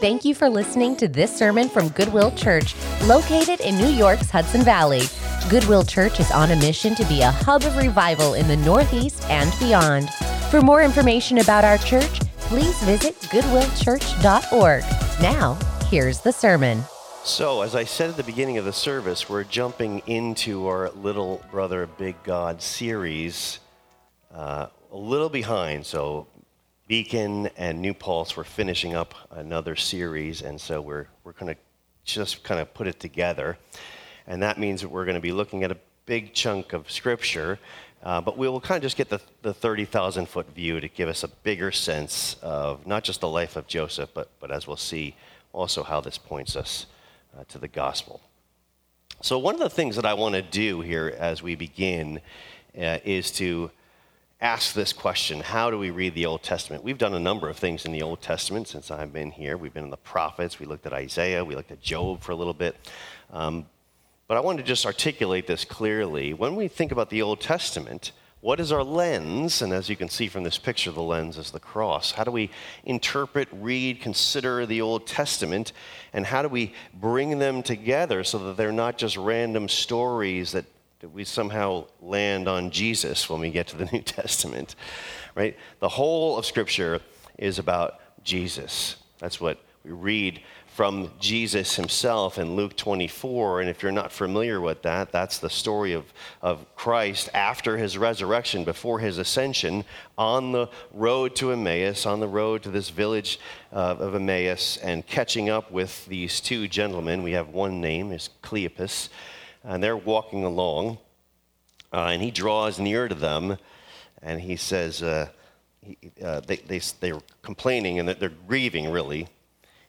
Thank you for listening to this sermon from Goodwill Church, located in New York's Hudson Valley. Goodwill Church is on a mission to be a hub of revival in the Northeast and beyond. For more information about our church, please visit goodwillchurch.org. Now, here's the sermon. So, as I said at the beginning of the service, we're jumping into our Little Brother Big God series uh, a little behind. So, Beacon and New Paltz were finishing up another series, and so we're, we're going to just kind of put it together. And that means that we're going to be looking at a big chunk of Scripture, uh, but we will kind of just get the, the 30,000 foot view to give us a bigger sense of not just the life of Joseph, but, but as we'll see, also how this points us uh, to the gospel. So, one of the things that I want to do here as we begin uh, is to ask this question How do we read the Old Testament? We've done a number of things in the Old Testament since I've been here. We've been in the prophets, we looked at Isaiah, we looked at Job for a little bit. Um, but I want to just articulate this clearly. When we think about the Old Testament, what is our lens? And as you can see from this picture, the lens is the cross. How do we interpret, read, consider the Old Testament? And how do we bring them together so that they're not just random stories that that we somehow land on Jesus when we get to the New Testament, right? The whole of Scripture is about Jesus. That's what we read from Jesus himself in Luke 24. And if you're not familiar with that, that's the story of, of Christ after his resurrection, before his ascension, on the road to Emmaus, on the road to this village uh, of Emmaus, and catching up with these two gentlemen. We have one name, is Cleopas and they're walking along, uh, and he draws near to them, and he says, uh, he, uh, they, they, they're complaining and they're grieving, really.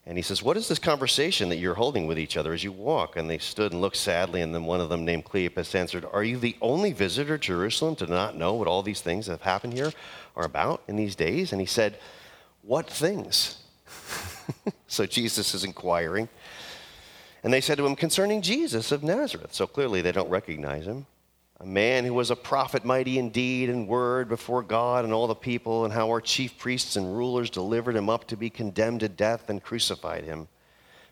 And he says, What is this conversation that you're holding with each other as you walk? And they stood and looked sadly, and then one of them, named Cleopas, answered, Are you the only visitor to Jerusalem to not know what all these things that have happened here are about in these days? And he said, What things? so Jesus is inquiring. And they said to him, Concerning Jesus of Nazareth. So clearly they don't recognize him. A man who was a prophet, mighty in deed and word before God and all the people, and how our chief priests and rulers delivered him up to be condemned to death and crucified him.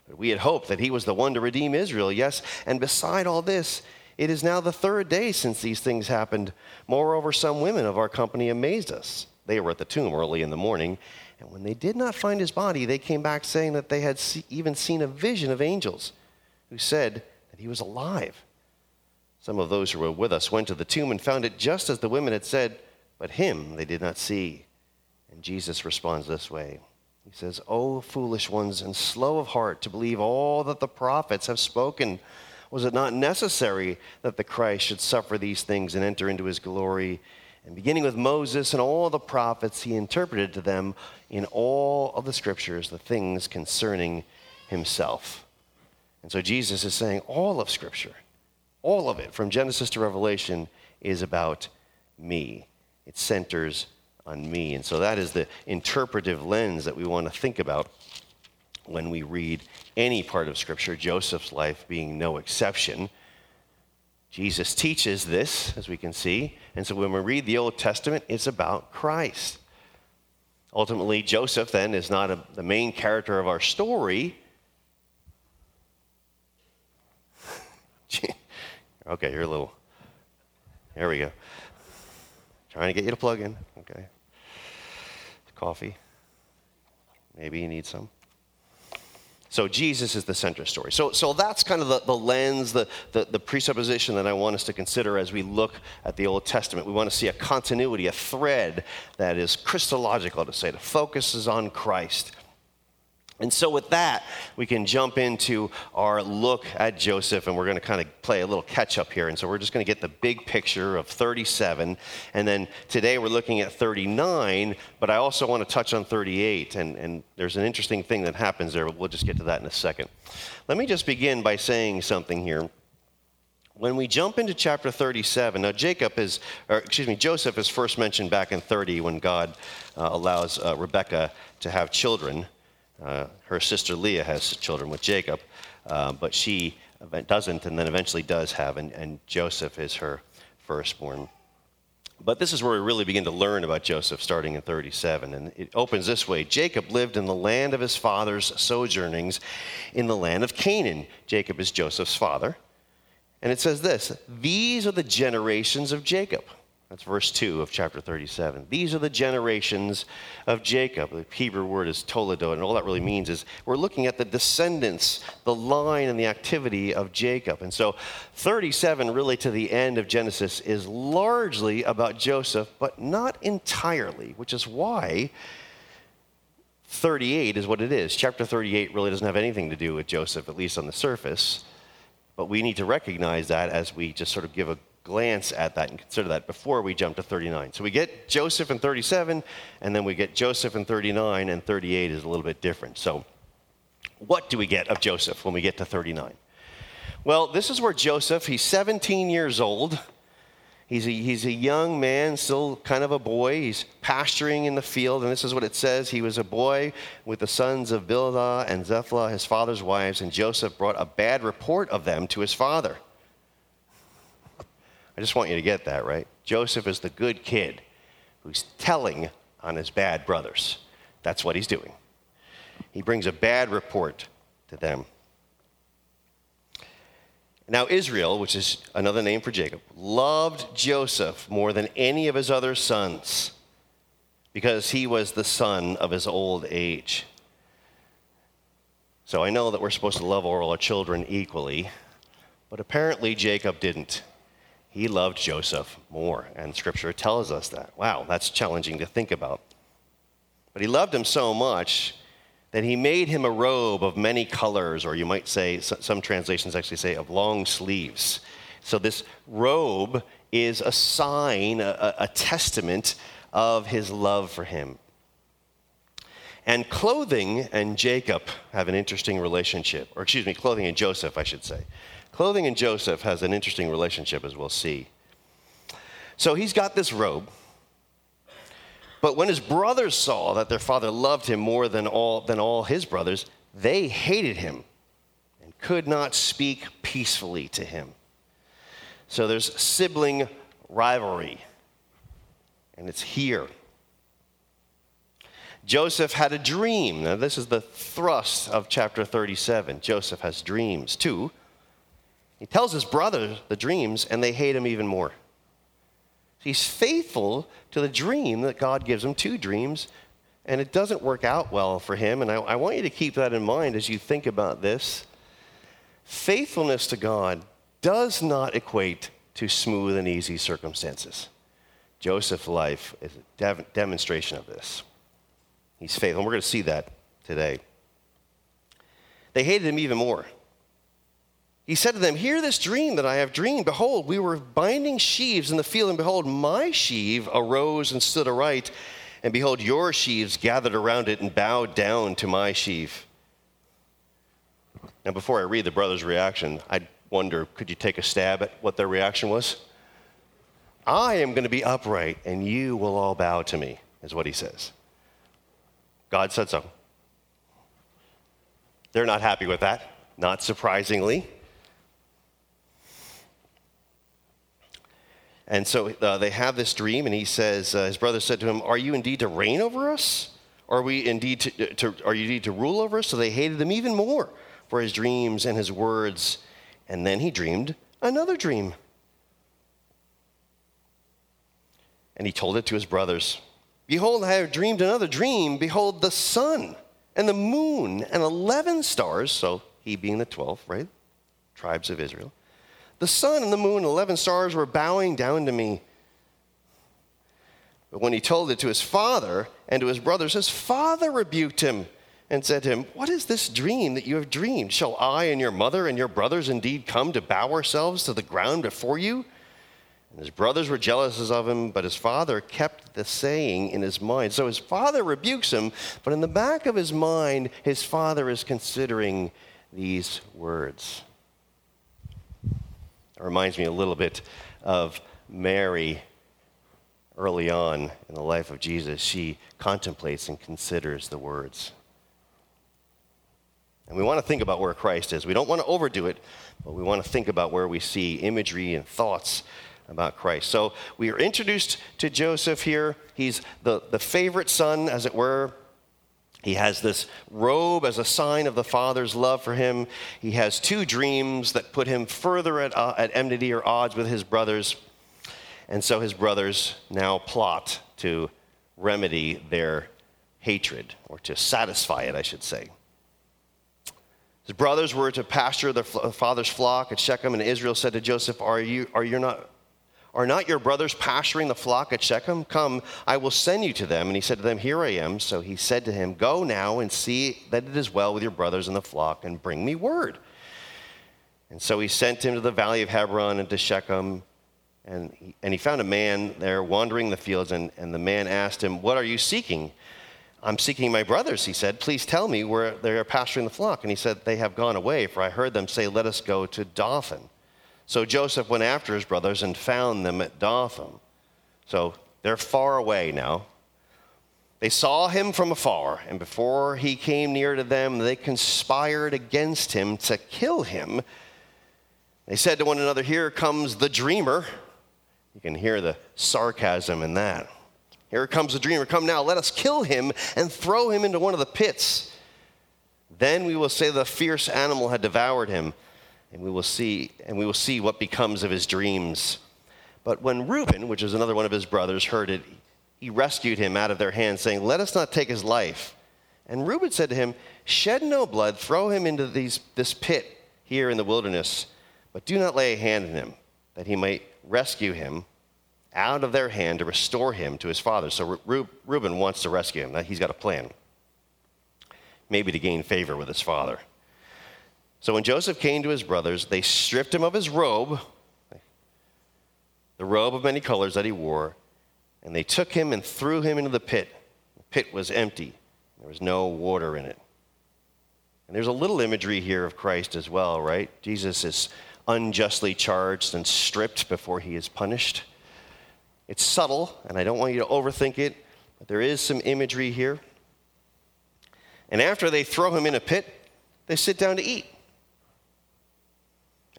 But we had hoped that he was the one to redeem Israel. Yes, and beside all this, it is now the third day since these things happened. Moreover, some women of our company amazed us. They were at the tomb early in the morning, and when they did not find his body, they came back saying that they had even seen a vision of angels who said that he was alive. Some of those who were with us went to the tomb and found it just as the women had said, but him they did not see. And Jesus responds this way He says, O foolish ones and slow of heart to believe all that the prophets have spoken. Was it not necessary that the Christ should suffer these things and enter into his glory? And beginning with Moses and all the prophets, he interpreted to them in all of the scriptures the things concerning himself. And so Jesus is saying all of Scripture, all of it, from Genesis to Revelation, is about me. It centers on me. And so that is the interpretive lens that we want to think about when we read any part of Scripture, Joseph's life being no exception. Jesus teaches this, as we can see. And so when we read the Old Testament, it's about Christ. Ultimately, Joseph then is not a, the main character of our story, okay, you're a little. There we go. Trying to get you to plug in. Okay. Coffee. Maybe you need some. So Jesus is the center story. So, so that's kind of the, the lens, the, the, the, presupposition that I want us to consider as we look at the Old Testament. We want to see a continuity, a thread that is Christological to say, that focuses on Christ. And so, with that, we can jump into our look at Joseph, and we're going to kind of play a little catch up here. And so, we're just going to get the big picture of 37. And then today, we're looking at 39, but I also want to touch on 38. And, and there's an interesting thing that happens there. but We'll just get to that in a second. Let me just begin by saying something here. When we jump into chapter 37, now Jacob is, or excuse me, Joseph is first mentioned back in 30 when God uh, allows uh, Rebekah to have children. Uh, her sister Leah has children with Jacob, uh, but she doesn't, and then eventually does have, and, and Joseph is her firstborn. But this is where we really begin to learn about Joseph starting in 37. And it opens this way Jacob lived in the land of his father's sojournings in the land of Canaan. Jacob is Joseph's father. And it says this These are the generations of Jacob. That's verse 2 of chapter 37. These are the generations of Jacob. The Hebrew word is toledot, and all that really means is we're looking at the descendants, the line, and the activity of Jacob. And so 37, really to the end of Genesis, is largely about Joseph, but not entirely, which is why 38 is what it is. Chapter 38 really doesn't have anything to do with Joseph, at least on the surface. But we need to recognize that as we just sort of give a glance at that and consider that before we jump to 39. So we get Joseph in 37, and then we get Joseph in 39, and 38 is a little bit different. So, what do we get of Joseph when we get to 39? Well, this is where Joseph, he's 17 years old. He's a, he's a young man, still kind of a boy. He's pasturing in the field, and this is what it says. He was a boy with the sons of Bilhah and Zilpah, his father's wives, and Joseph brought a bad report of them to his father. I just want you to get that, right? Joseph is the good kid who's telling on his bad brothers. That's what he's doing. He brings a bad report to them. Now, Israel, which is another name for Jacob, loved Joseph more than any of his other sons because he was the son of his old age. So I know that we're supposed to love all our children equally, but apparently Jacob didn't he loved Joseph more. And scripture tells us that. Wow, that's challenging to think about. But he loved him so much that he made him a robe of many colors, or you might say, some translations actually say, of long sleeves. So this robe is a sign, a, a testament of his love for him. And clothing and Jacob have an interesting relationship, or excuse me, clothing and Joseph, I should say. Clothing and Joseph has an interesting relationship, as we'll see. So he's got this robe. But when his brothers saw that their father loved him more than all, than all his brothers, they hated him and could not speak peacefully to him. So there's sibling rivalry, and it's here. Joseph had a dream. Now, this is the thrust of chapter 37. Joseph has dreams too. He tells his brothers the dreams, and they hate him even more. He's faithful to the dream that God gives him, two dreams, and it doesn't work out well for him. And I, I want you to keep that in mind as you think about this. Faithfulness to God does not equate to smooth and easy circumstances. Joseph's life is a de- demonstration of this. He's faithful, and we're going to see that today. They hated him even more. He said to them, Hear this dream that I have dreamed. Behold, we were binding sheaves in the field, and behold, my sheaf arose and stood aright, and behold, your sheaves gathered around it and bowed down to my sheaf. Now, before I read the brother's reaction, I wonder could you take a stab at what their reaction was? I am going to be upright, and you will all bow to me, is what he says. God said so. They're not happy with that, not surprisingly. And so uh, they have this dream, and he says, uh, his brother said to him, Are you indeed to reign over us? Are we indeed to, to, are you indeed to rule over us? So they hated him even more for his dreams and his words. And then he dreamed another dream. And he told it to his brothers. Behold, I have dreamed another dream. Behold, the sun and the moon and 11 stars, so he being the 12th, right? Tribes of Israel the sun and the moon and 11 stars were bowing down to me. But when he told it to his father and to his brothers, his father rebuked him and said to him, What is this dream that you have dreamed? Shall I and your mother and your brothers indeed come to bow ourselves to the ground before you? And his brothers were jealous of him, but his father kept the saying in his mind. So his father rebukes him, but in the back of his mind, his father is considering these words. It reminds me a little bit of Mary early on in the life of Jesus. She contemplates and considers the words. And we want to think about where Christ is. We don't want to overdo it, but we want to think about where we see imagery and thoughts about Christ. So we are introduced to Joseph here. He's the, the favorite son, as it were. He has this robe as a sign of the father's love for him. He has two dreams that put him further at, uh, at enmity or odds with his brothers. And so his brothers now plot to remedy their hatred, or to satisfy it, I should say. His brothers were to pasture their father's flock at Shechem, and Israel said to Joseph, Are you, are you not are not your brothers pasturing the flock at Shechem? Come, I will send you to them. And he said to them, Here I am. So he said to him, Go now and see that it is well with your brothers in the flock, and bring me word. And so he sent him to the valley of Hebron and to Shechem. And he, and he found a man there wandering the fields, and, and the man asked him, What are you seeking? I'm seeking my brothers, he said. Please tell me where they are pasturing the flock. And he said, They have gone away, for I heard them say, Let us go to Dothan. So Joseph went after his brothers and found them at Dothan. So they're far away now. They saw him from afar, and before he came near to them, they conspired against him to kill him. They said to one another, Here comes the dreamer. You can hear the sarcasm in that. Here comes the dreamer. Come now, let us kill him and throw him into one of the pits. Then we will say the fierce animal had devoured him and we will see and we will see what becomes of his dreams. But when Reuben, which is another one of his brothers, heard it, he rescued him out of their hands, saying, Let us not take his life. And Reuben said to him, Shed no blood, throw him into these, this pit here in the wilderness, but do not lay a hand on him, that he might rescue him out of their hand to restore him to his father. So Reuben wants to rescue him. He's got a plan, maybe to gain favor with his father. So when Joseph came to his brothers, they stripped him of his robe, the robe of many colors that he wore, and they took him and threw him into the pit. The pit was empty, there was no water in it. And there's a little imagery here of Christ as well, right? Jesus is unjustly charged and stripped before he is punished. It's subtle, and I don't want you to overthink it, but there is some imagery here. And after they throw him in a pit, they sit down to eat.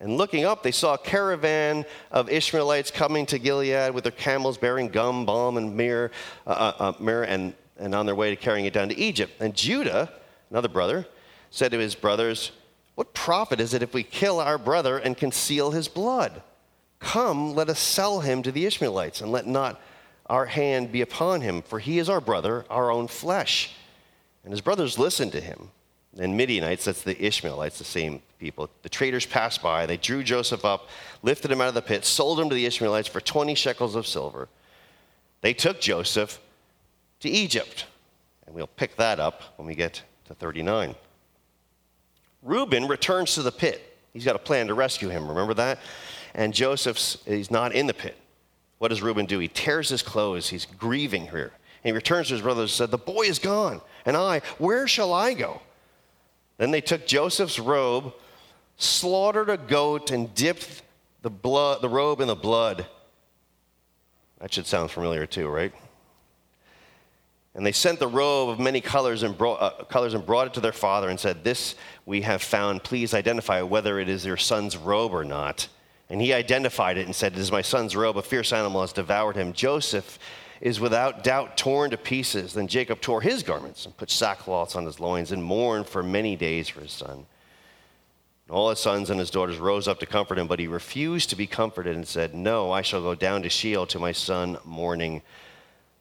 And looking up, they saw a caravan of Ishmaelites coming to Gilead with their camels bearing gum, balm, and myrrh, uh, uh, uh, myrrh and, and on their way to carrying it down to Egypt. And Judah, another brother, said to his brothers, What profit is it if we kill our brother and conceal his blood? Come, let us sell him to the Ishmaelites, and let not our hand be upon him, for he is our brother, our own flesh. And his brothers listened to him. And Midianites, that's the Ishmaelites, the same people. The traders passed by. They drew Joseph up, lifted him out of the pit, sold him to the Ishmaelites for 20 shekels of silver. They took Joseph to Egypt. And we'll pick that up when we get to 39. Reuben returns to the pit. He's got a plan to rescue him. Remember that? And Joseph's, he's not in the pit. What does Reuben do? He tears his clothes. He's grieving here. And he returns to his brothers and said, The boy is gone. And I, where shall I go? Then they took Joseph's robe, slaughtered a goat, and dipped the, blood, the robe in the blood. That should sound familiar too, right? And they sent the robe of many colors and, brought, uh, colors and brought it to their father and said, This we have found. Please identify whether it is your son's robe or not. And he identified it and said, It is my son's robe. A fierce animal has devoured him. Joseph is without doubt torn to pieces. Then Jacob tore his garments and put sackcloths on his loins and mourned for many days for his son. all his sons and his daughters rose up to comfort him, but he refused to be comforted and said, No, I shall go down to Sheol to my son mourning.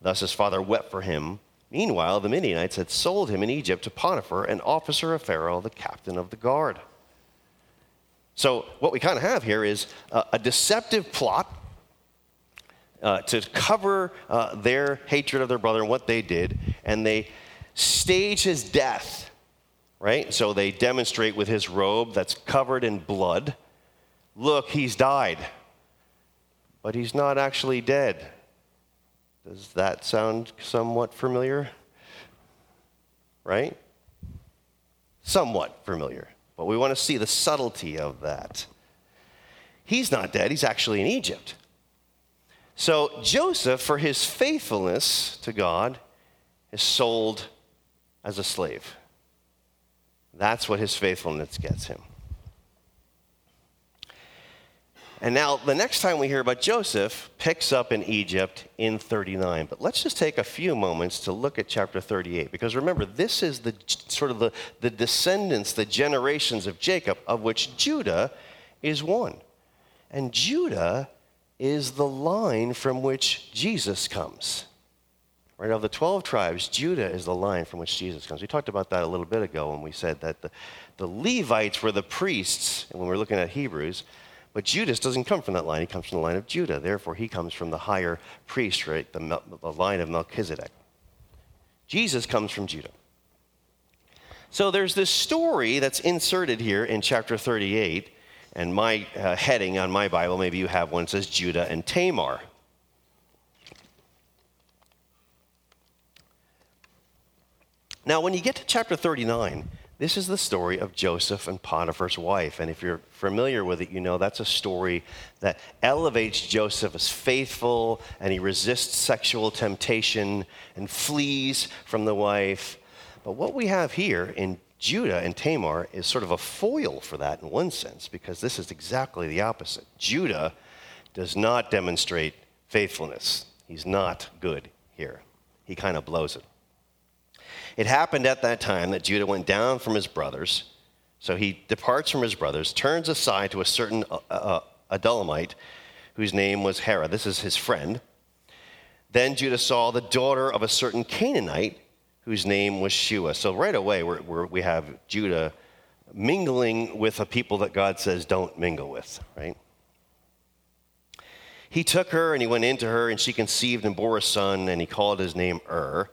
Thus his father wept for him. Meanwhile, the Midianites had sold him in Egypt to Potiphar, an officer of Pharaoh, the captain of the guard. So, what we kind of have here is a deceptive plot uh, to cover uh, their hatred of their brother and what they did, and they stage his death, right? So they demonstrate with his robe that's covered in blood look, he's died, but he's not actually dead. Does that sound somewhat familiar? Right? Somewhat familiar. But we want to see the subtlety of that. He's not dead, he's actually in Egypt. So Joseph, for his faithfulness to God, is sold as a slave. That's what his faithfulness gets him. And now, the next time we hear about Joseph picks up in Egypt in 39. But let's just take a few moments to look at chapter 38. Because remember, this is the sort of the, the descendants, the generations of Jacob, of which Judah is one. And Judah is the line from which Jesus comes. Right, of the 12 tribes, Judah is the line from which Jesus comes. We talked about that a little bit ago when we said that the, the Levites were the priests, and when we we're looking at Hebrews, but Judas doesn't come from that line. He comes from the line of Judah. Therefore, he comes from the higher priest, right? The, the line of Melchizedek. Jesus comes from Judah. So there's this story that's inserted here in chapter 38. And my uh, heading on my Bible, maybe you have one, says Judah and Tamar. Now, when you get to chapter 39, this is the story of Joseph and Potiphar's wife. And if you're familiar with it, you know that's a story that elevates Joseph as faithful and he resists sexual temptation and flees from the wife. But what we have here in Judah and Tamar is sort of a foil for that in one sense, because this is exactly the opposite. Judah does not demonstrate faithfulness, he's not good here. He kind of blows it. It happened at that time that Judah went down from his brothers. So he departs from his brothers, turns aside to a certain uh, uh, Adullamite whose name was Hira. This is his friend. Then Judah saw the daughter of a certain Canaanite whose name was Shua. So right away, we're, we're, we have Judah mingling with a people that God says don't mingle with, right? He took her and he went into her, and she conceived and bore a son, and he called his name Ur.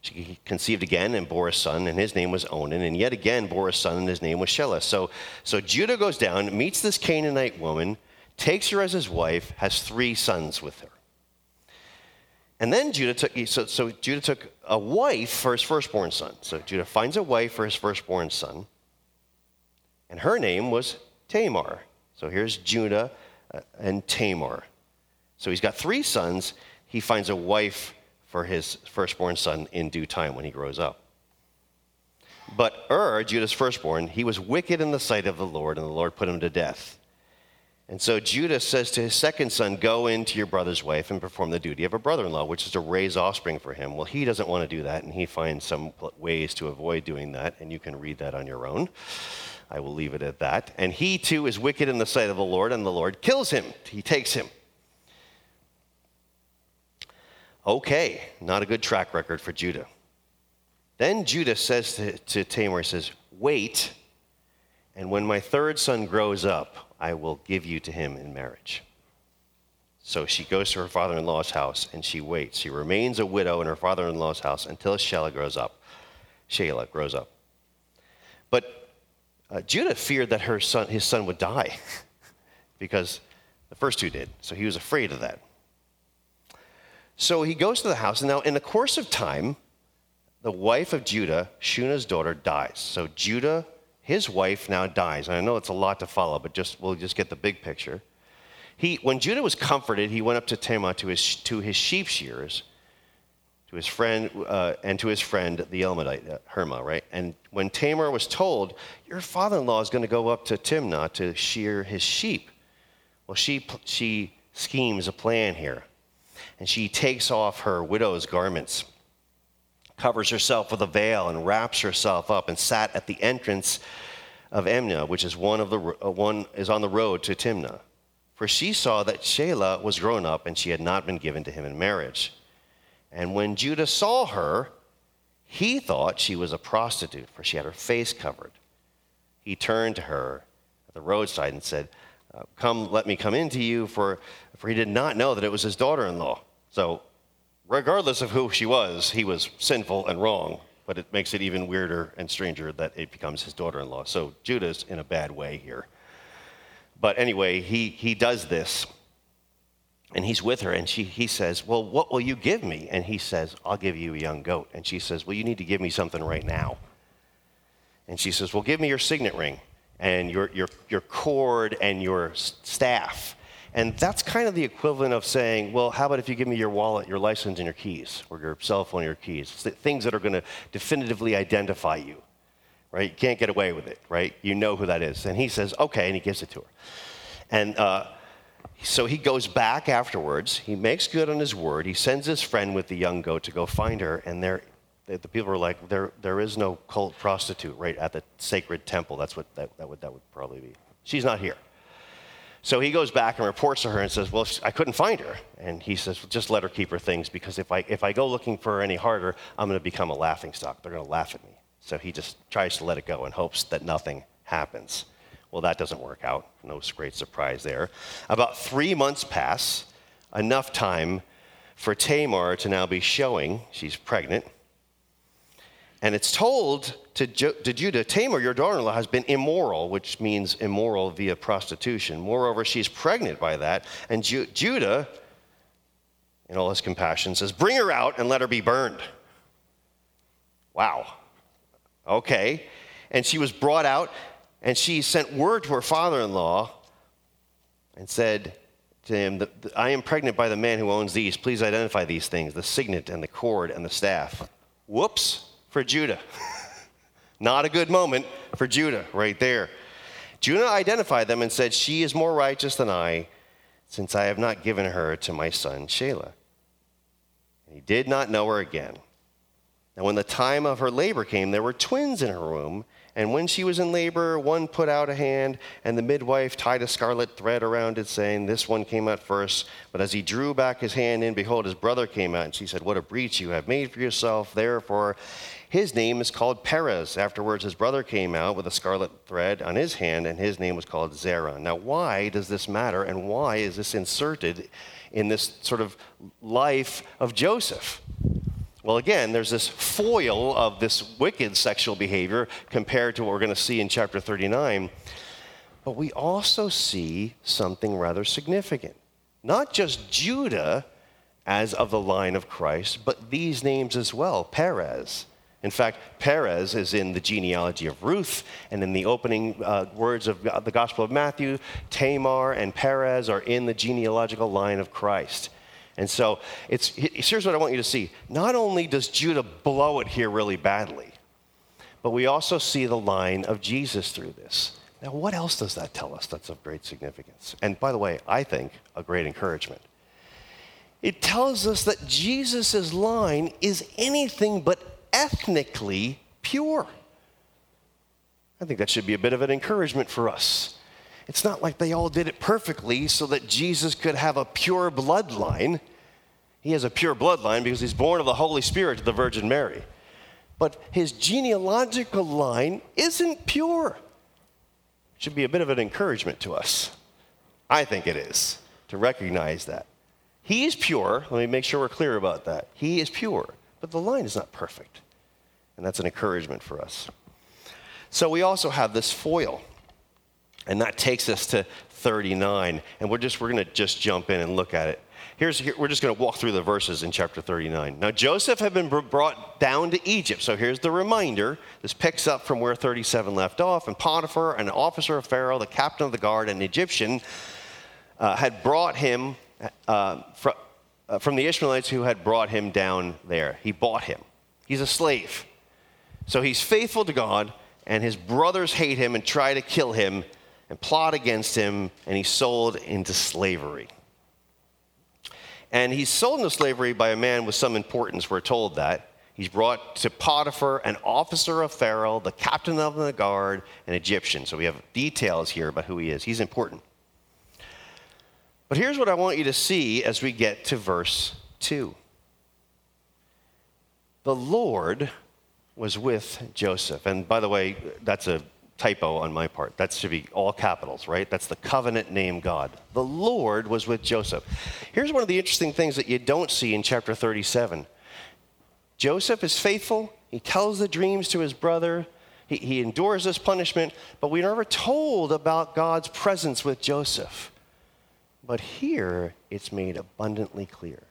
She conceived again and bore a son, and his name was Onan, and yet again bore a son, and his name was Shelah. So, so Judah goes down, meets this Canaanite woman, takes her as his wife, has three sons with her. And then Judah took, so, so Judah took a wife for his firstborn son. So Judah finds a wife for his firstborn son, and her name was Tamar. So here's Judah uh, and Tamar. So he's got three sons. He finds a wife for his firstborn son in due time when he grows up. But Ur, Judah's firstborn, he was wicked in the sight of the Lord, and the Lord put him to death. And so Judah says to his second son, Go into your brother's wife and perform the duty of a brother in law, which is to raise offspring for him. Well, he doesn't want to do that, and he finds some ways to avoid doing that, and you can read that on your own. I will leave it at that. And he too is wicked in the sight of the Lord, and the Lord kills him. He takes him. Okay, not a good track record for Judah. Then Judah says to, to Tamar, he says, Wait, and when my third son grows up, I will give you to him in marriage. So she goes to her father in law's house and she waits. She remains a widow in her father in law's house until Shelah grows up. Shelah grows up. But uh, Judah feared that her son, his son would die because the first two did. So he was afraid of that. So he goes to the house. And now, in the course of time, the wife of Judah, Shuna's daughter, dies. So Judah, his wife, now dies. And I know it's a lot to follow, but just we'll just get the big picture. He, when Judah was comforted, he went up to Tamar to his, to his sheep shearers, to his friend, uh, and to his friend, the Elmadite, uh, Herma, right? And when Tamar was told, Your father in law is going to go up to Timnah to shear his sheep, well, she, she schemes a plan here and she takes off her widow's garments, covers herself with a veil, and wraps herself up, and sat at the entrance of Emnah, which is one of the uh, one is on the road to Timnah. For she saw that Shelah was grown up, and she had not been given to him in marriage. And when Judah saw her, he thought she was a prostitute, for she had her face covered. He turned to her at the roadside and said, uh, Come, let me come into you, for, for he did not know that it was his daughter in law. So, regardless of who she was, he was sinful and wrong, but it makes it even weirder and stranger that it becomes his daughter in law. So, Judah's in a bad way here. But anyway, he, he does this, and he's with her, and she, he says, Well, what will you give me? And he says, I'll give you a young goat. And she says, Well, you need to give me something right now. And she says, Well, give me your signet ring and your, your, your cord and your staff. And that's kind of the equivalent of saying, well, how about if you give me your wallet, your license, and your keys, or your cell phone, your keys? Things that are going to definitively identify you, right? You can't get away with it, right? You know who that is. And he says, okay, and he gives it to her. And uh, So he goes back afterwards. He makes good on his word. He sends his friend with the young goat to go find her. And there, the people are like, there, there is no cult prostitute right at the sacred temple. That's what that, that, would, that would probably be. She's not here. So he goes back and reports to her and says, Well, I couldn't find her. And he says, well, Just let her keep her things because if I, if I go looking for her any harder, I'm going to become a laughing stock. They're going to laugh at me. So he just tries to let it go and hopes that nothing happens. Well, that doesn't work out. No great surprise there. About three months pass, enough time for Tamar to now be showing she's pregnant. And it's told to, to Judah, Tamar, your daughter in law, has been immoral, which means immoral via prostitution. Moreover, she's pregnant by that. And Ju- Judah, in all his compassion, says, Bring her out and let her be burned. Wow. Okay. And she was brought out, and she sent word to her father in law and said to him, I am pregnant by the man who owns these. Please identify these things the signet and the cord and the staff. Whoops for Judah. Not a good moment for Judah right there. Judah identified them and said, She is more righteous than I, since I have not given her to my son Shelah. And he did not know her again. Now, when the time of her labor came, there were twins in her womb. And when she was in labor, one put out a hand, and the midwife tied a scarlet thread around it, saying, This one came out first. But as he drew back his hand in, behold, his brother came out. And she said, What a breach you have made for yourself. Therefore, his name is called Perez. Afterwards, his brother came out with a scarlet thread on his hand, and his name was called Zerah. Now, why does this matter, and why is this inserted in this sort of life of Joseph? Well, again, there's this foil of this wicked sexual behavior compared to what we're going to see in chapter 39. But we also see something rather significant. Not just Judah as of the line of Christ, but these names as well Perez. In fact, Perez is in the genealogy of Ruth, and in the opening uh, words of the Gospel of Matthew, Tamar and Perez are in the genealogical line of Christ. And so it's, here's what I want you to see. Not only does Judah blow it here really badly, but we also see the line of Jesus through this. Now, what else does that tell us that's of great significance? And by the way, I think a great encouragement. It tells us that Jesus' line is anything but ethnically pure. I think that should be a bit of an encouragement for us. It's not like they all did it perfectly so that Jesus could have a pure bloodline. He has a pure bloodline because he's born of the Holy Spirit to the Virgin Mary. But his genealogical line isn't pure. It should be a bit of an encouragement to us. I think it is to recognize that. He is pure. Let me make sure we're clear about that. He is pure, but the line is not perfect. And that's an encouragement for us. So we also have this foil. And that takes us to 39. And we're just we're going to just jump in and look at it. Here's here, we're just going to walk through the verses in chapter 39. Now Joseph had been brought down to Egypt. So here's the reminder. This picks up from where 37 left off. And Potiphar, an officer of Pharaoh, the captain of the guard, an Egyptian, uh, had brought him uh, uh, from the Ishmaelites who had brought him down there. He bought him. He's a slave. So he's faithful to God, and his brothers hate him and try to kill him and plot against him, and he's sold into slavery. And he's sold into slavery by a man with some importance, we're told that. He's brought to Potiphar, an officer of Pharaoh, the captain of the guard, an Egyptian. So we have details here about who he is. He's important. But here's what I want you to see as we get to verse 2. The Lord was with Joseph. And by the way, that's a typo on my part. That should be all capitals, right? That's the covenant name God. The Lord was with Joseph. Here's one of the interesting things that you don't see in chapter 37 Joseph is faithful, he tells the dreams to his brother. He, endures this punishment, but we're never told about God's presence with Joseph. But here it's made abundantly clear.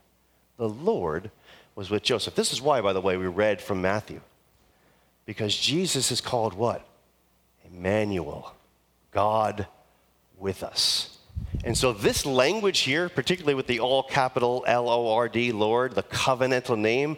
The Lord was with Joseph. This is why, by the way, we read from Matthew. Because Jesus is called what? Emmanuel, God with us. And so, this language here, particularly with the all capital L O R D, Lord, the covenantal name,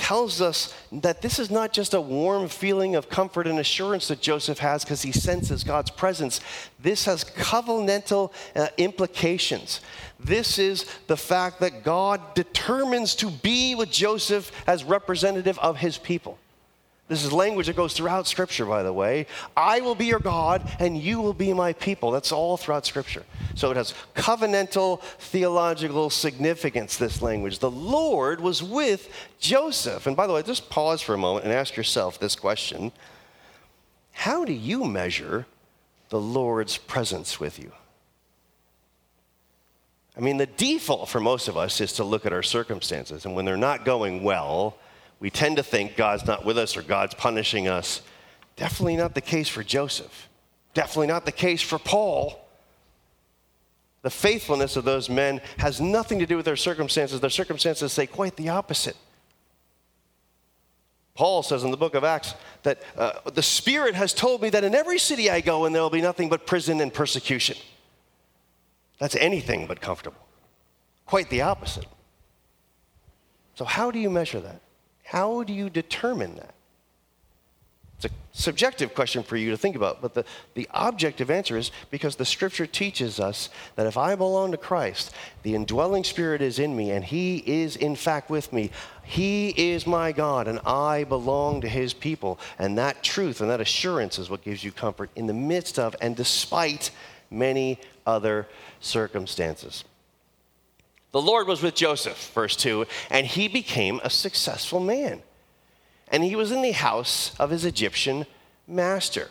tells us that this is not just a warm feeling of comfort and assurance that Joseph has because he senses God's presence. This has covenantal uh, implications. This is the fact that God determines to be with Joseph as representative of his people. This is language that goes throughout Scripture, by the way. I will be your God, and you will be my people. That's all throughout Scripture. So it has covenantal theological significance, this language. The Lord was with Joseph. And by the way, just pause for a moment and ask yourself this question How do you measure the Lord's presence with you? I mean, the default for most of us is to look at our circumstances, and when they're not going well, we tend to think God's not with us or God's punishing us. Definitely not the case for Joseph. Definitely not the case for Paul. The faithfulness of those men has nothing to do with their circumstances. Their circumstances say quite the opposite. Paul says in the book of Acts that uh, the Spirit has told me that in every city I go in, there will be nothing but prison and persecution. That's anything but comfortable. Quite the opposite. So, how do you measure that? How do you determine that? It's a subjective question for you to think about, but the, the objective answer is because the scripture teaches us that if I belong to Christ, the indwelling spirit is in me, and he is in fact with me. He is my God, and I belong to his people. And that truth and that assurance is what gives you comfort in the midst of and despite many other circumstances. The Lord was with Joseph, verse 2, and he became a successful man. And he was in the house of his Egyptian master.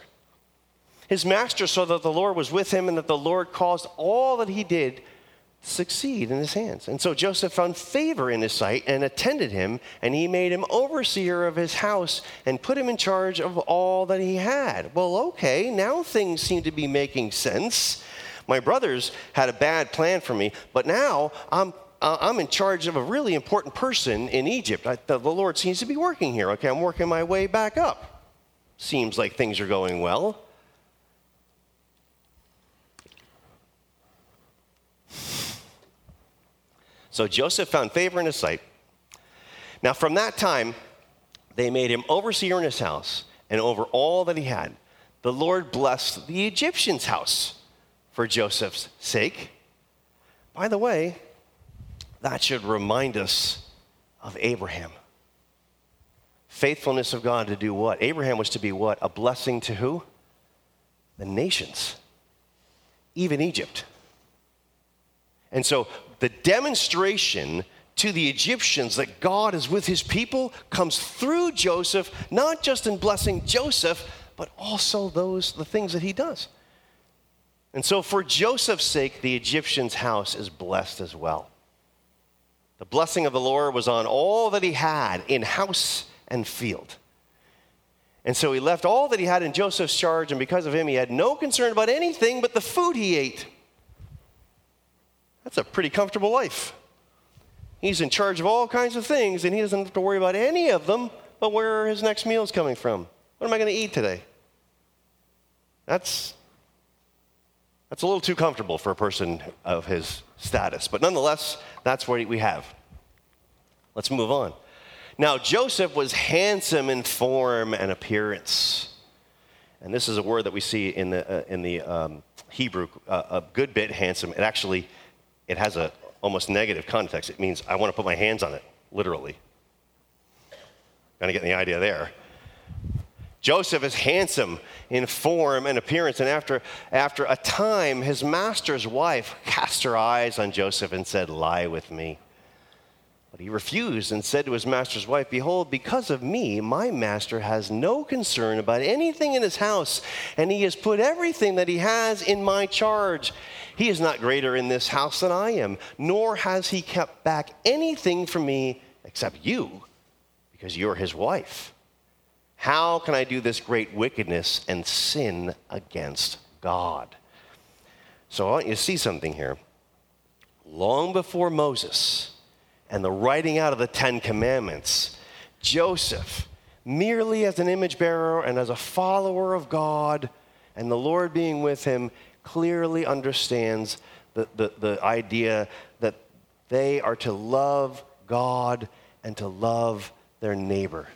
His master saw that the Lord was with him and that the Lord caused all that he did to succeed in his hands. And so Joseph found favor in his sight and attended him, and he made him overseer of his house and put him in charge of all that he had. Well, okay, now things seem to be making sense. My brothers had a bad plan for me, but now I'm uh, I'm in charge of a really important person in Egypt. I, the, the Lord seems to be working here. Okay, I'm working my way back up. Seems like things are going well. So Joseph found favor in his sight. Now, from that time, they made him overseer in his house and over all that he had. The Lord blessed the Egyptian's house for Joseph's sake. By the way, that should remind us of Abraham. Faithfulness of God to do what? Abraham was to be what? A blessing to who? The nations, even Egypt. And so the demonstration to the Egyptians that God is with his people comes through Joseph, not just in blessing Joseph, but also those the things that he does. And so, for Joseph's sake, the Egyptian's house is blessed as well. The blessing of the Lord was on all that he had in house and field. And so he left all that he had in Joseph's charge, and because of him, he had no concern about anything but the food he ate. That's a pretty comfortable life. He's in charge of all kinds of things, and he doesn't have to worry about any of them but where his next meal is coming from. What am I going to eat today? That's that's a little too comfortable for a person of his status. But nonetheless, that's what we have. Let's move on. Now, Joseph was handsome in form and appearance. And this is a word that we see in the, uh, in the um, Hebrew uh, a good bit handsome. It actually it has a almost negative context. It means I want to put my hands on it, literally. Kind of getting the idea there. Joseph is handsome in form and appearance, and after, after a time, his master's wife cast her eyes on Joseph and said, Lie with me. But he refused and said to his master's wife, Behold, because of me, my master has no concern about anything in his house, and he has put everything that he has in my charge. He is not greater in this house than I am, nor has he kept back anything from me except you, because you're his wife. How can I do this great wickedness and sin against God? So I want you to see something here. Long before Moses and the writing out of the Ten Commandments, Joseph, merely as an image bearer and as a follower of God, and the Lord being with him, clearly understands the, the, the idea that they are to love God and to love their neighbor.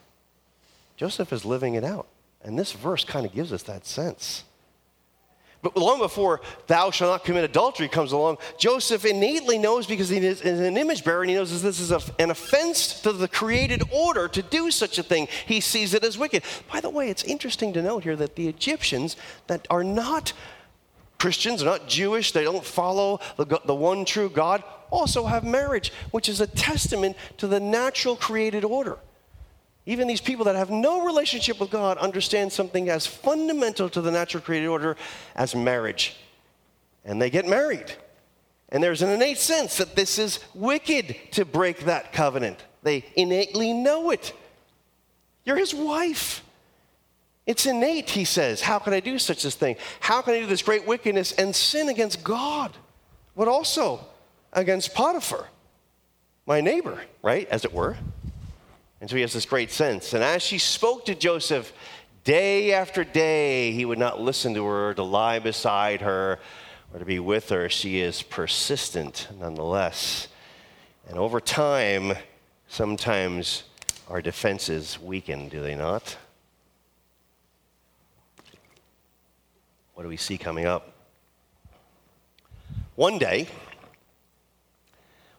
Joseph is living it out. And this verse kind of gives us that sense. But long before thou shalt not commit adultery comes along, Joseph innately knows because he is an image bearer and he knows that this is an offense to the created order to do such a thing. He sees it as wicked. By the way, it's interesting to note here that the Egyptians that are not Christians, are not Jewish, they don't follow the, the one true God, also have marriage, which is a testament to the natural created order. Even these people that have no relationship with God understand something as fundamental to the natural created order as marriage. And they get married. And there's an innate sense that this is wicked to break that covenant. They innately know it. You're his wife. It's innate, he says. How can I do such a thing? How can I do this great wickedness and sin against God, but also against Potiphar, my neighbor, right, as it were? And so he has this great sense. And as she spoke to Joseph day after day, he would not listen to her, to lie beside her, or to be with her. She is persistent nonetheless. And over time, sometimes our defenses weaken, do they not? What do we see coming up? One day,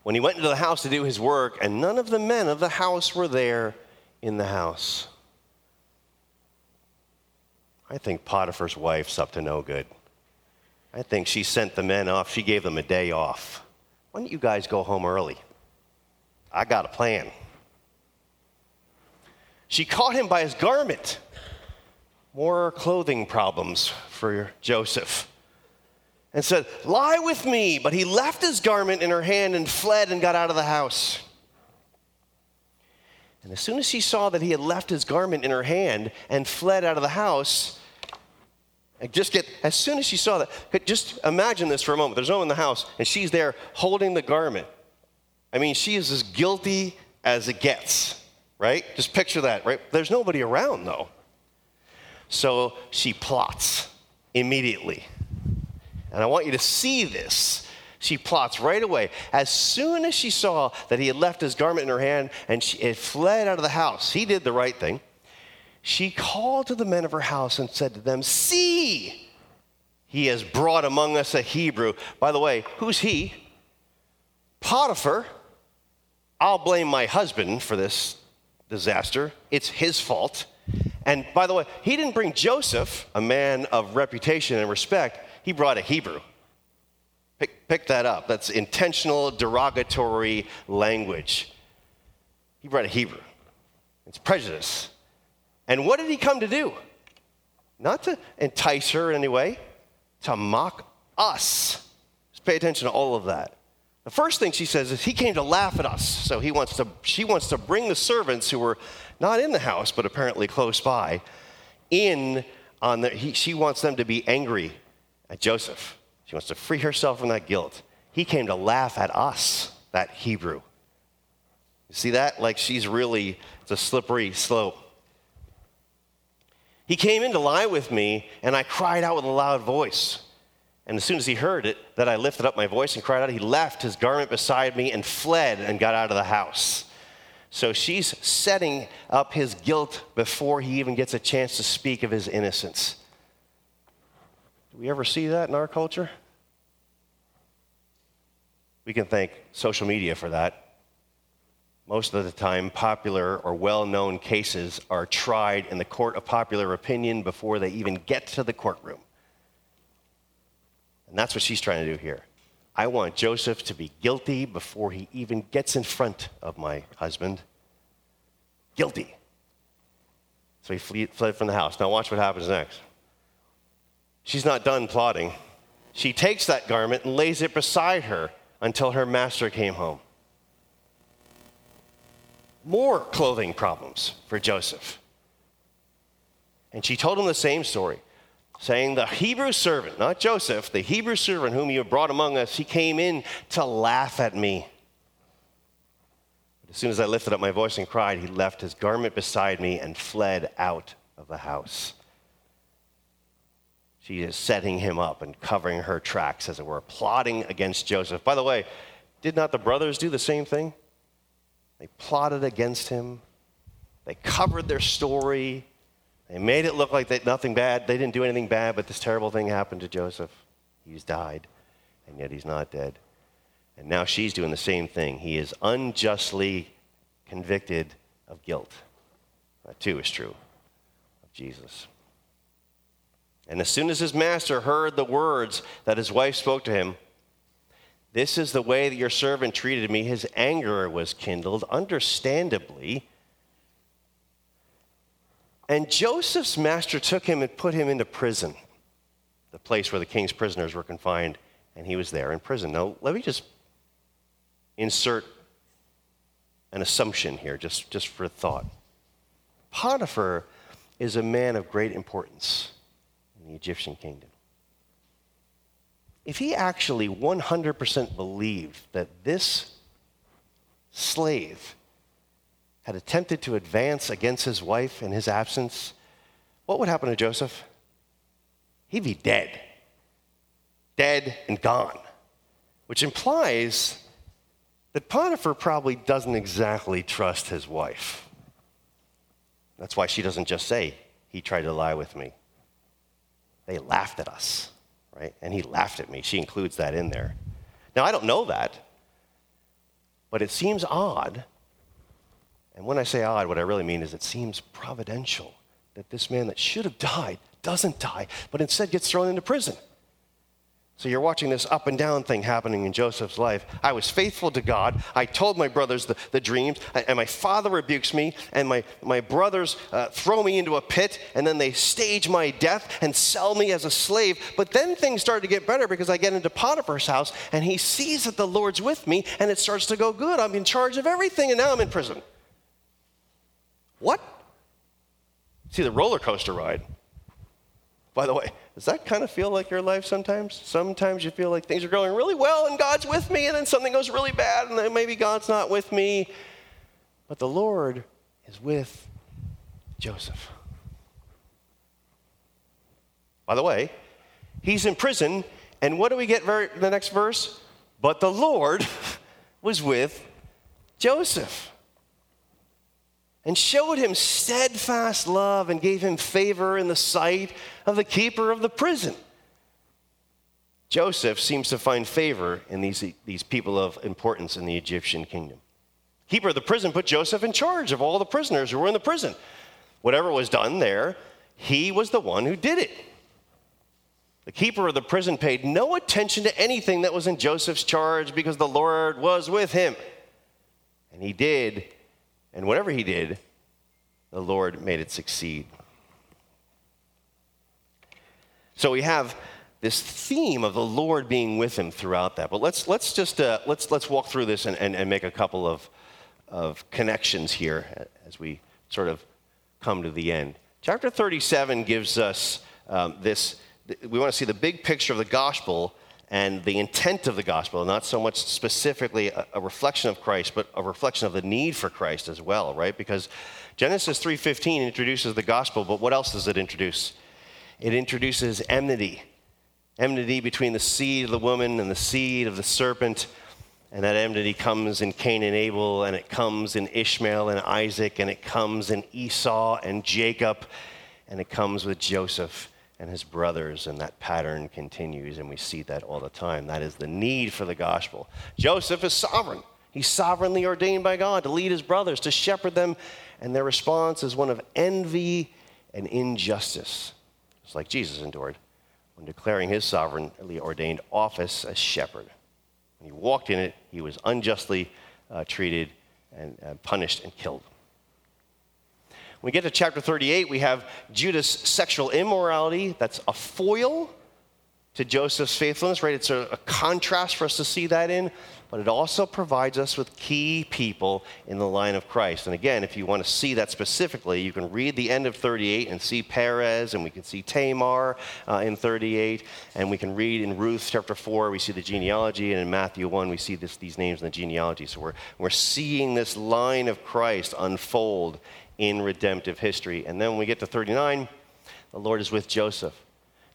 when he went into the house to do his work, and none of the men of the house were there in the house. I think Potiphar's wife's up to no good. I think she sent the men off. She gave them a day off. Why don't you guys go home early? I got a plan. She caught him by his garment. More clothing problems for Joseph and said, Lie with me. But he left his garment in her hand and fled and got out of the house. And as soon as she saw that he had left his garment in her hand and fled out of the house, just get, as soon as she saw that, just imagine this for a moment. There's no one in the house, and she's there holding the garment. I mean, she is as guilty as it gets, right? Just picture that, right? There's nobody around, though. So she plots immediately. And I want you to see this. She plots right away. As soon as she saw that he had left his garment in her hand and she had fled out of the house, he did the right thing. She called to the men of her house and said to them, See, he has brought among us a Hebrew. By the way, who's he? Potiphar. I'll blame my husband for this disaster. It's his fault. And by the way, he didn't bring Joseph, a man of reputation and respect he brought a Hebrew. Pick, pick that up. That's intentional, derogatory language. He brought a Hebrew. It's prejudice. And what did he come to do? Not to entice her in any way, to mock us. Just pay attention to all of that. The first thing she says is he came to laugh at us. So he wants to, she wants to bring the servants who were not in the house, but apparently close by, in on the, he, she wants them to be angry at Joseph. She wants to free herself from that guilt. He came to laugh at us, that Hebrew. You see that? Like she's really, it's a slippery slope. He came in to lie with me, and I cried out with a loud voice. And as soon as he heard it, that I lifted up my voice and cried out, he left his garment beside me and fled and got out of the house. So she's setting up his guilt before he even gets a chance to speak of his innocence. Do we ever see that in our culture? We can thank social media for that. Most of the time, popular or well known cases are tried in the court of popular opinion before they even get to the courtroom. And that's what she's trying to do here. I want Joseph to be guilty before he even gets in front of my husband. Guilty. So he fled from the house. Now, watch what happens next. She's not done plotting. She takes that garment and lays it beside her until her master came home. More clothing problems for Joseph. And she told him the same story, saying, The Hebrew servant, not Joseph, the Hebrew servant whom you have brought among us, he came in to laugh at me. But as soon as I lifted up my voice and cried, he left his garment beside me and fled out of the house. She is setting him up and covering her tracks, as it were, plotting against Joseph. By the way, did not the brothers do the same thing? They plotted against him. They covered their story. They made it look like that nothing bad. They didn't do anything bad, but this terrible thing happened to Joseph. He's died, and yet he's not dead. And now she's doing the same thing. He is unjustly convicted of guilt. That too is true of Jesus. And as soon as his master heard the words that his wife spoke to him, this is the way that your servant treated me, his anger was kindled, understandably. And Joseph's master took him and put him into prison, the place where the king's prisoners were confined, and he was there in prison. Now, let me just insert an assumption here, just, just for thought. Potiphar is a man of great importance in the Egyptian kingdom. If he actually 100% believed that this slave had attempted to advance against his wife in his absence, what would happen to Joseph? He'd be dead. Dead and gone. Which implies that Potiphar probably doesn't exactly trust his wife. That's why she doesn't just say, He tried to lie with me. They laughed at us, right? And he laughed at me. She includes that in there. Now, I don't know that, but it seems odd. And when I say odd, what I really mean is it seems providential that this man that should have died doesn't die, but instead gets thrown into prison. So you're watching this up and down thing happening in Joseph's life. I was faithful to God. I told my brothers the, the dreams, and my father rebukes me, and my, my brothers uh, throw me into a pit, and then they stage my death and sell me as a slave. But then things start to get better because I get into Potiphar's house, and he sees that the Lord's with me, and it starts to go good. I'm in charge of everything, and now I'm in prison. What? See the roller coaster ride. By the way, does that kind of feel like your life sometimes? Sometimes you feel like things are going really well and God's with me, and then something goes really bad and then maybe God's not with me. But the Lord is with Joseph. By the way, he's in prison, and what do we get very, the next verse? But the Lord was with Joseph and showed him steadfast love and gave him favor in the sight of the keeper of the prison. Joseph seems to find favor in these, these people of importance in the Egyptian kingdom. Keeper of the prison put Joseph in charge of all the prisoners who were in the prison. Whatever was done there, he was the one who did it. The keeper of the prison paid no attention to anything that was in Joseph's charge because the Lord was with him. And he did and whatever he did, the Lord made it succeed. So we have this theme of the Lord being with him throughout that. But let's, let's just uh, let's, let's walk through this and, and, and make a couple of, of connections here as we sort of come to the end. Chapter 37 gives us um, this, we want to see the big picture of the gospel and the intent of the gospel, not so much specifically a, a, reflection of Christ, but a reflection of the need for Christ as well, right? Because Genesis 3:15 introduces the gospel, but what else does it introduce? It introduces enmity. Enmity between the seed of the woman and the seed of the serpent. And that enmity comes in Cain and Abel, and it comes in Ishmael and Isaac, and it comes in Esau and Jacob, and it comes with Joseph and his brothers, and that pattern continues, and we see that all the time. That is the need for the gospel. Joseph is sovereign. He's sovereignly ordained by God to lead his brothers, to shepherd them, and their response is one of envy and injustice. It's like Jesus endured when declaring his sovereignly ordained office as shepherd. When he walked in it, he was unjustly uh, treated and uh, punished and killed. When we get to chapter 38, we have Judah's sexual immorality. That's a foil to Joseph's faithfulness, right? It's a, a, contrast for us to see that in, but it also provides us with key people in the line of Christ. And again, if you want to see that specifically, you can read the end of 38 and see Perez, and we can see Tamar uh, in 38, and we can read in Ruth chapter 4, we see the genealogy, and in Matthew 1, we see this, these names in the genealogy. So we're, we're seeing this line of Christ unfold in redemptive history. And then when we get to 39, the Lord is with Joseph,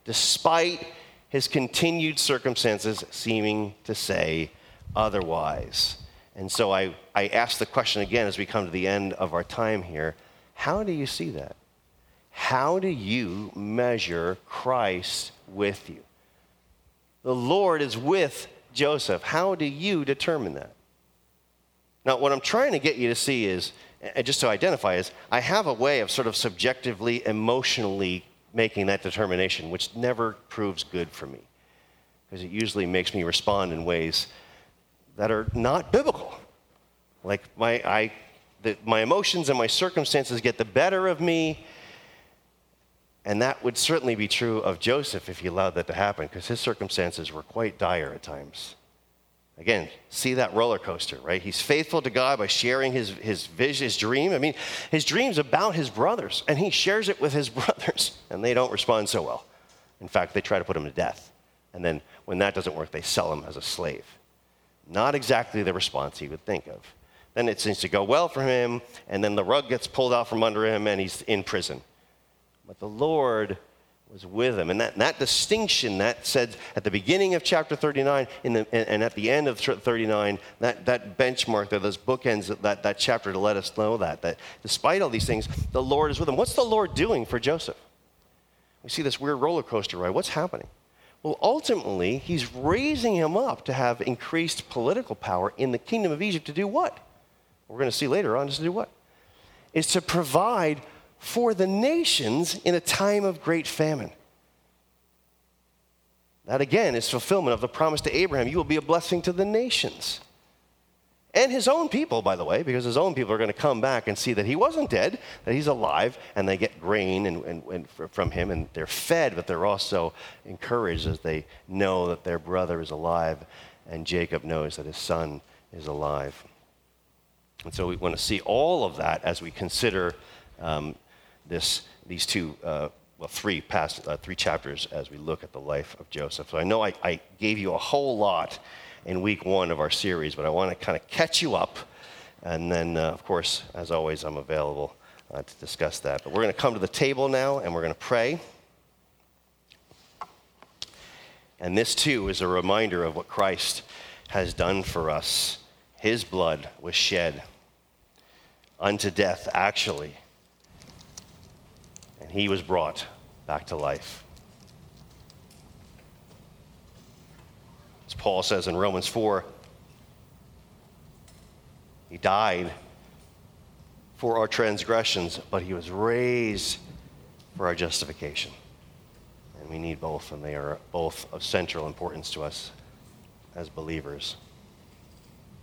despite his continued circumstances seeming to say otherwise. And so I, I ask the question again as we come to the end of our time here How do you see that? How do you measure Christ with you? The Lord is with Joseph. How do you determine that? Now, what I'm trying to get you to see is, and just to identify, is I have a way of sort of subjectively, emotionally making that determination, which never proves good for me, because it usually makes me respond in ways that are not biblical. Like my, I, the, my emotions and my circumstances get the better of me, and that would certainly be true of Joseph if he allowed that to happen, because his circumstances were quite dire at times. Again, see that roller coaster, right? He's faithful to God by sharing his, his vision, his dream. I mean, his dream's about his brothers, and he shares it with his brothers, and they don't respond so well. In fact, they try to put him to death. And then when that doesn't work, they sell him as a slave. Not exactly the response he would think of. Then it seems to go well for him, and then the rug gets pulled out from under him, and he's in prison. But the Lord was with him. And that, that distinction that said at the beginning of chapter 39 the, and at the end of 39, that, that benchmark that those bookends, that, that chapter to let us know that, that despite all these things, the Lord is with him. What's the Lord doing for Joseph? We see this weird roller coaster ride. What's happening? Well, ultimately, he's raising him up to have increased political power in the kingdom of Egypt to do what? We're going to see later on, is to do what? Is to provide for the nations in a time of great famine. That again is fulfillment of the promise to Abraham you will be a blessing to the nations. And his own people, by the way, because his own people are going to come back and see that he wasn't dead, that he's alive, and they get grain and, and, and from him, and they're fed, but they're also encouraged as they know that their brother is alive, and Jacob knows that his son is alive. And so we want to see all of that as we consider um, this, these two, uh, well, three past uh, three chapters as we look at the life of Joseph. So I know I, I gave you a whole lot in week one of our series, but I want to kind of catch you up. And then, uh, of course, as always, I'm available uh, to discuss that. But we're going to come to the table now and we're going to pray. And this, too, is a reminder of what Christ has done for us. His blood was shed unto death, actually and he was brought back to life. As Paul says in Romans 4, he died for our transgressions, but he was raised for our justification. And we need both, and they are both of central importance to us as believers.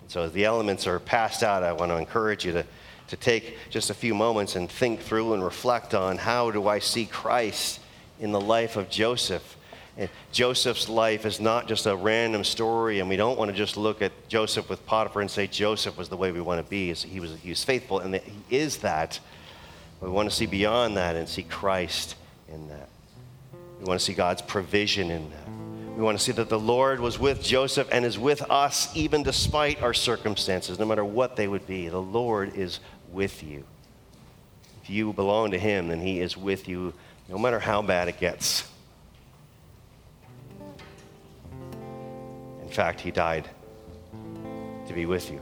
And so, as the elements are passed out, I want to encourage you to to take just a few moments and think through and reflect on how do I see Christ in the life of Joseph. And Joseph's life is not just a random story, and we don't want to just look at Joseph with Potiphar and say Joseph was the way we want to be. He was, he was faithful, and he is that. We want to see beyond that and see Christ in that. We want to see God's provision in that. We want to see that the Lord was with Joseph and is with us even despite our circumstances, no matter what they would be. The Lord is with you. If you belong to Him, then He is with you no matter how bad it gets. In fact, He died to be with you.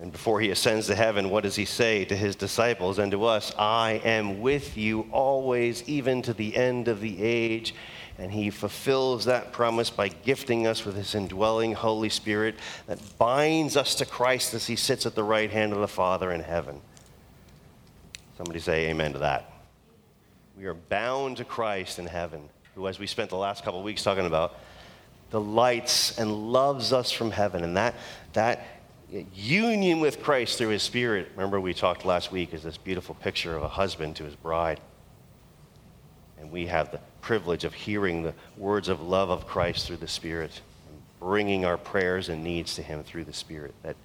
And before he ascends to heaven, what does he say to his disciples and to us? I am with you always, even to the end of the age. And he fulfills that promise by gifting us with his indwelling Holy Spirit that binds us to Christ as he sits at the right hand of the Father in heaven. Somebody say amen to that. We are bound to Christ in heaven, who, as we spent the last couple weeks talking about, delights and loves us from heaven. And that, that union with Christ through his Spirit, remember we talked last week, is this beautiful picture of a husband to his bride. And we have the privilege of hearing the words of love of Christ through the Spirit and bringing our prayers and needs to Him through the Spirit. That,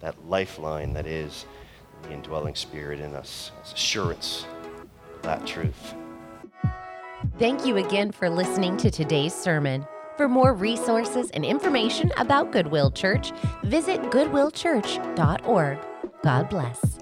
that lifeline that is the indwelling Spirit in us, as assurance of that truth. Thank you again for listening to today's sermon. For more resources and information about Goodwill Church, visit goodwillchurch.org. God bless.